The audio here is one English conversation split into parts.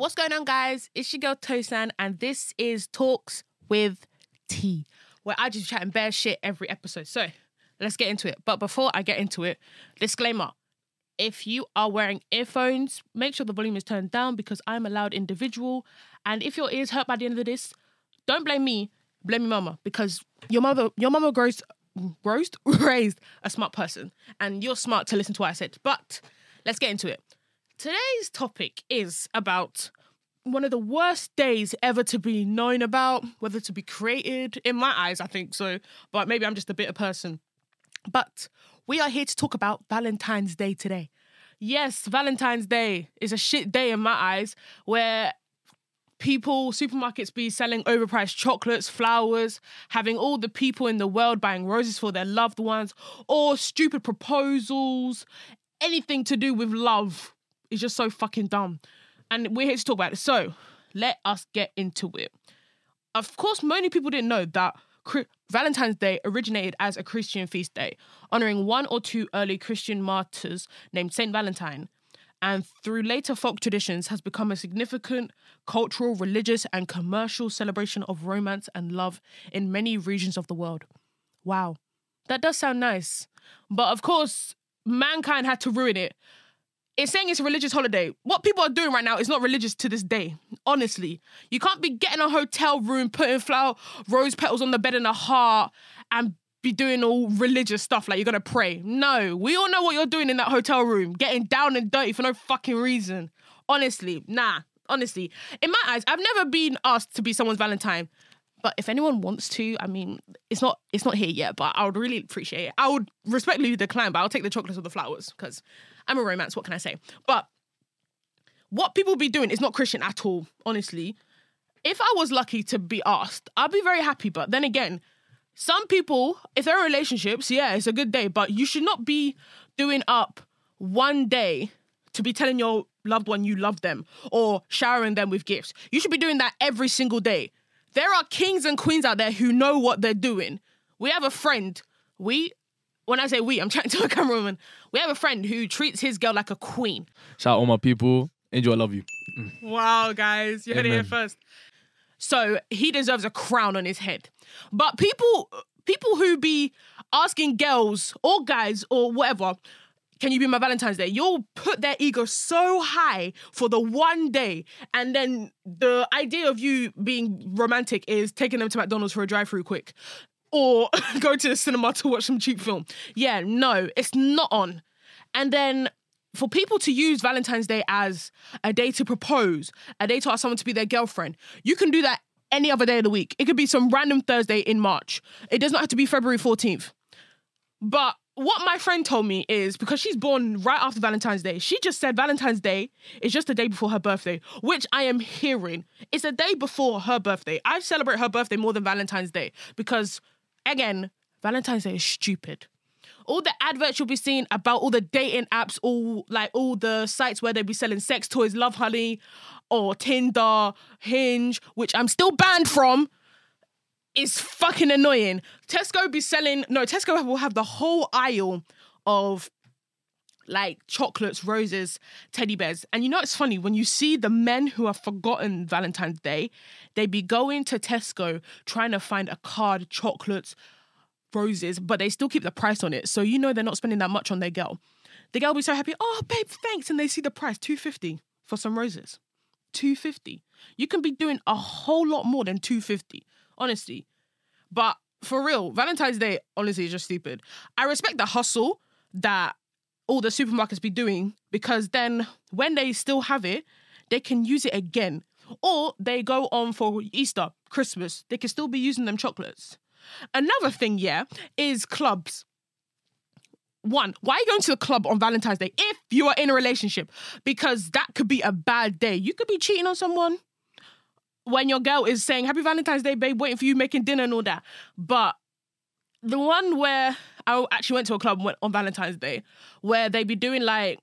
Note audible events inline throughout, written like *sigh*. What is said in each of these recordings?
What's going on, guys? It's your girl Tosan, and this is Talks with Tee, where I just chat and bare shit every episode. So let's get into it. But before I get into it, disclaimer if you are wearing earphones, make sure the volume is turned down because I'm a loud individual. And if your ears hurt by the end of this, don't blame me, blame your mama because your mother, your mama grows, grows, *laughs* raised a smart person, and you're smart to listen to what I said. But let's get into it. Today's topic is about one of the worst days ever to be known about, whether to be created. In my eyes, I think so, but maybe I'm just a bitter person. But we are here to talk about Valentine's Day today. Yes, Valentine's Day is a shit day in my eyes where people, supermarkets be selling overpriced chocolates, flowers, having all the people in the world buying roses for their loved ones, or stupid proposals, anything to do with love is just so fucking dumb. And we're here to talk about it. So let us get into it. Of course, many people didn't know that Valentine's Day originated as a Christian feast day, honoring one or two early Christian martyrs named Saint Valentine, and through later folk traditions has become a significant cultural, religious, and commercial celebration of romance and love in many regions of the world. Wow, that does sound nice. But of course, mankind had to ruin it it's saying it's a religious holiday. What people are doing right now is not religious to this day. Honestly, you can't be getting a hotel room, putting flower, rose petals on the bed and a heart, and be doing all religious stuff like you're gonna pray. No, we all know what you're doing in that hotel room, getting down and dirty for no fucking reason. Honestly, nah. Honestly, in my eyes, I've never been asked to be someone's Valentine. But if anyone wants to, I mean, it's not it's not here yet. But I would really appreciate it. I would respectfully decline, but I'll take the chocolates or the flowers because I'm a romance. What can I say? But what people be doing is not Christian at all. Honestly, if I was lucky to be asked, I'd be very happy. But then again, some people, if they're in relationships, yeah, it's a good day. But you should not be doing up one day to be telling your loved one you love them or showering them with gifts. You should be doing that every single day. There are kings and queens out there who know what they're doing. We have a friend. We, when I say we, I'm chatting *laughs* to a cameraman. We have a friend who treats his girl like a queen. Shout out all my people. Angel, I love you. Wow, guys, you heard it here first. So he deserves a crown on his head. But people, people who be asking girls or guys or whatever can you be my Valentine's Day? You'll put their ego so high for the one day, and then the idea of you being romantic is taking them to McDonald's for a drive-through quick, or *laughs* go to the cinema to watch some cheap film. Yeah, no, it's not on. And then for people to use Valentine's Day as a day to propose, a day to ask someone to be their girlfriend, you can do that any other day of the week. It could be some random Thursday in March. It does not have to be February 14th. But what my friend told me is because she's born right after Valentine's Day, she just said Valentine's Day is just the day before her birthday, which I am hearing. It's a day before her birthday. I celebrate her birthday more than Valentine's Day because, again, Valentine's Day is stupid. All the adverts you'll be seeing about all the dating apps, all like all the sites where they be selling sex toys, Lovehoney, or Tinder, Hinge, which I'm still banned from is fucking annoying. Tesco be selling no, Tesco will have the whole aisle of like chocolates, roses, teddy bears. And you know it's funny when you see the men who have forgotten Valentine's Day, they be going to Tesco trying to find a card, chocolates, roses, but they still keep the price on it. So you know they're not spending that much on their girl. The girl will be so happy, oh babe, thanks. And they see the price, 250 for some roses. 250. You can be doing a whole lot more than 250 honestly. But for real, Valentine's Day, honestly, is just stupid. I respect the hustle that all the supermarkets be doing because then when they still have it, they can use it again. Or they go on for Easter, Christmas, they can still be using them chocolates. Another thing, yeah, is clubs. One, why are you going to the club on Valentine's Day if you are in a relationship? Because that could be a bad day. You could be cheating on someone when your girl is saying Happy Valentine's Day, babe, waiting for you, making dinner and all that. But the one where I actually went to a club on Valentine's Day, where they be doing like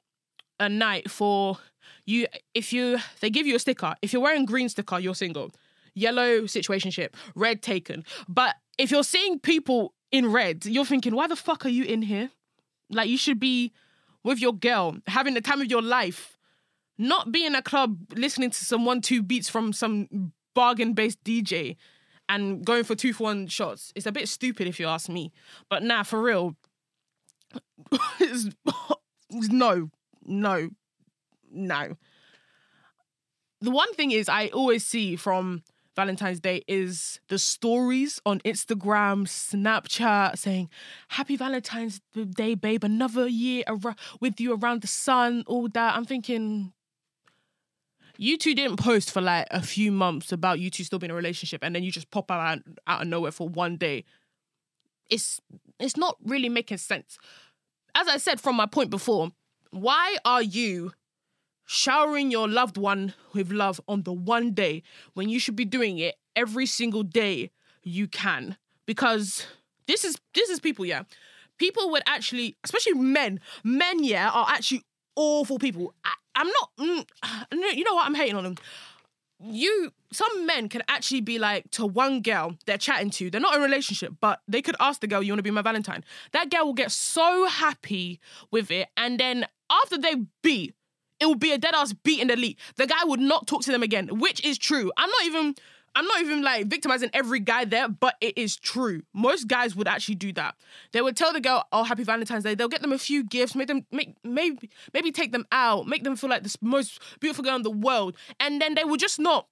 a night for you. If you, they give you a sticker. If you're wearing green sticker, you're single. Yellow situationship, red taken. But if you're seeing people in red, you're thinking, why the fuck are you in here? Like you should be with your girl, having the time of your life not be in a club listening to some one two beats from some bargain based DJ and going for two for one shots. It's a bit stupid if you ask me. But nah, for real, *laughs* *laughs* no, no, no. The one thing is, I always see from Valentine's Day is the stories on Instagram, Snapchat saying, Happy Valentine's Day, babe, another year ar- with you around the sun, all that. I'm thinking, you two didn't post for like a few months about you two still being in a relationship and then you just pop out out of nowhere for one day. It's it's not really making sense. As I said from my point before, why are you showering your loved one with love on the one day when you should be doing it every single day you can? Because this is this is people, yeah. People would actually, especially men, men, yeah, are actually awful people. I, I'm not. Mm, you know what? I'm hating on them. You, some men can actually be like to one girl they're chatting to. They're not in a relationship, but they could ask the girl, "You want to be my Valentine?" That girl will get so happy with it, and then after they beat, it would be a dead ass beat and delete. The guy would not talk to them again, which is true. I'm not even I'm not even like victimizing every guy there, but it is true. Most guys would actually do that. They would tell the girl, "Oh, happy Valentine's Day." They'll get them a few gifts, make them make maybe maybe take them out, make them feel like the most beautiful girl in the world, and then they will just not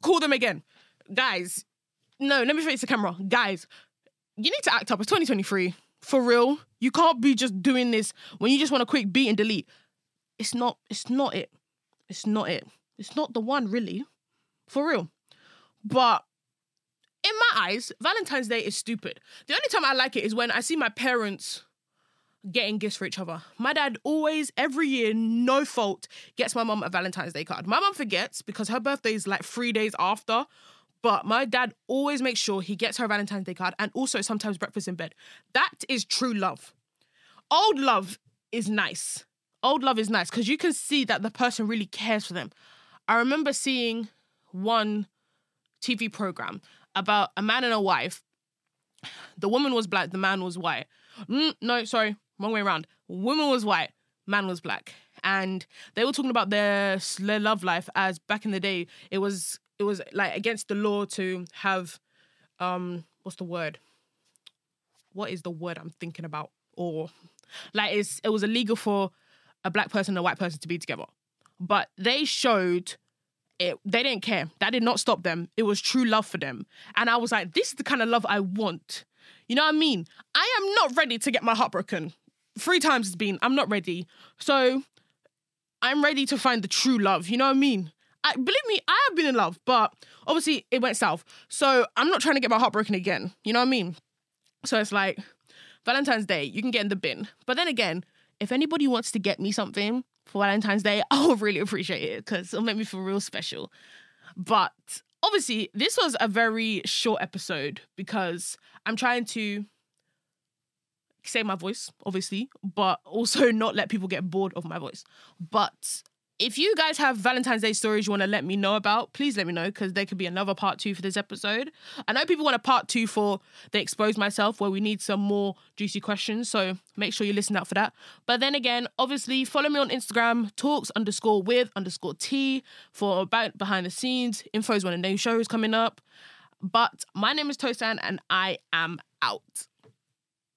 call them again. Guys, no, let me face the camera. Guys, you need to act up. It's 2023. For real. You can't be just doing this when you just want a quick beat and delete. It's not it's not it. It's not it. It's not the one really. For real. But in my eyes, Valentine's Day is stupid. The only time I like it is when I see my parents getting gifts for each other. My dad always, every year, no fault, gets my mom a Valentine's Day card. My mom forgets because her birthday is like three days after. But my dad always makes sure he gets her a Valentine's Day card and also sometimes breakfast in bed. That is true love. Old love is nice. Old love is nice because you can see that the person really cares for them. I remember seeing one TV program about a man and a wife. The woman was black, the man was white. Mm, no, sorry, wrong way around. Woman was white, man was black. And they were talking about their, their love life as back in the day, it was it was like against the law to have um what's the word? What is the word I'm thinking about? Or like it's it was illegal for a black person and a white person to be together. But they showed it, they didn't care. That did not stop them. It was true love for them. And I was like, this is the kind of love I want. You know what I mean? I am not ready to get my heart broken. Three times it's been, I'm not ready. So I'm ready to find the true love. You know what I mean? I, believe me, I have been in love, but obviously it went south. So I'm not trying to get my heart broken again. You know what I mean? So it's like Valentine's Day, you can get in the bin. But then again, if anybody wants to get me something, for Valentine's Day, *laughs* I would really appreciate it because it'll make me feel real special. But obviously, this was a very short episode because I'm trying to save my voice, obviously, but also *laughs* not let people get bored of my voice. But if you guys have Valentine's Day stories you want to let me know about, please let me know because there could be another part two for this episode. I know people want a part two for the expose myself where we need some more juicy questions, so make sure you listen out for that. But then again, obviously follow me on Instagram, talks underscore with underscore Tee for about behind the scenes, infos when a new show is coming up. But my name is Tosan and I am out.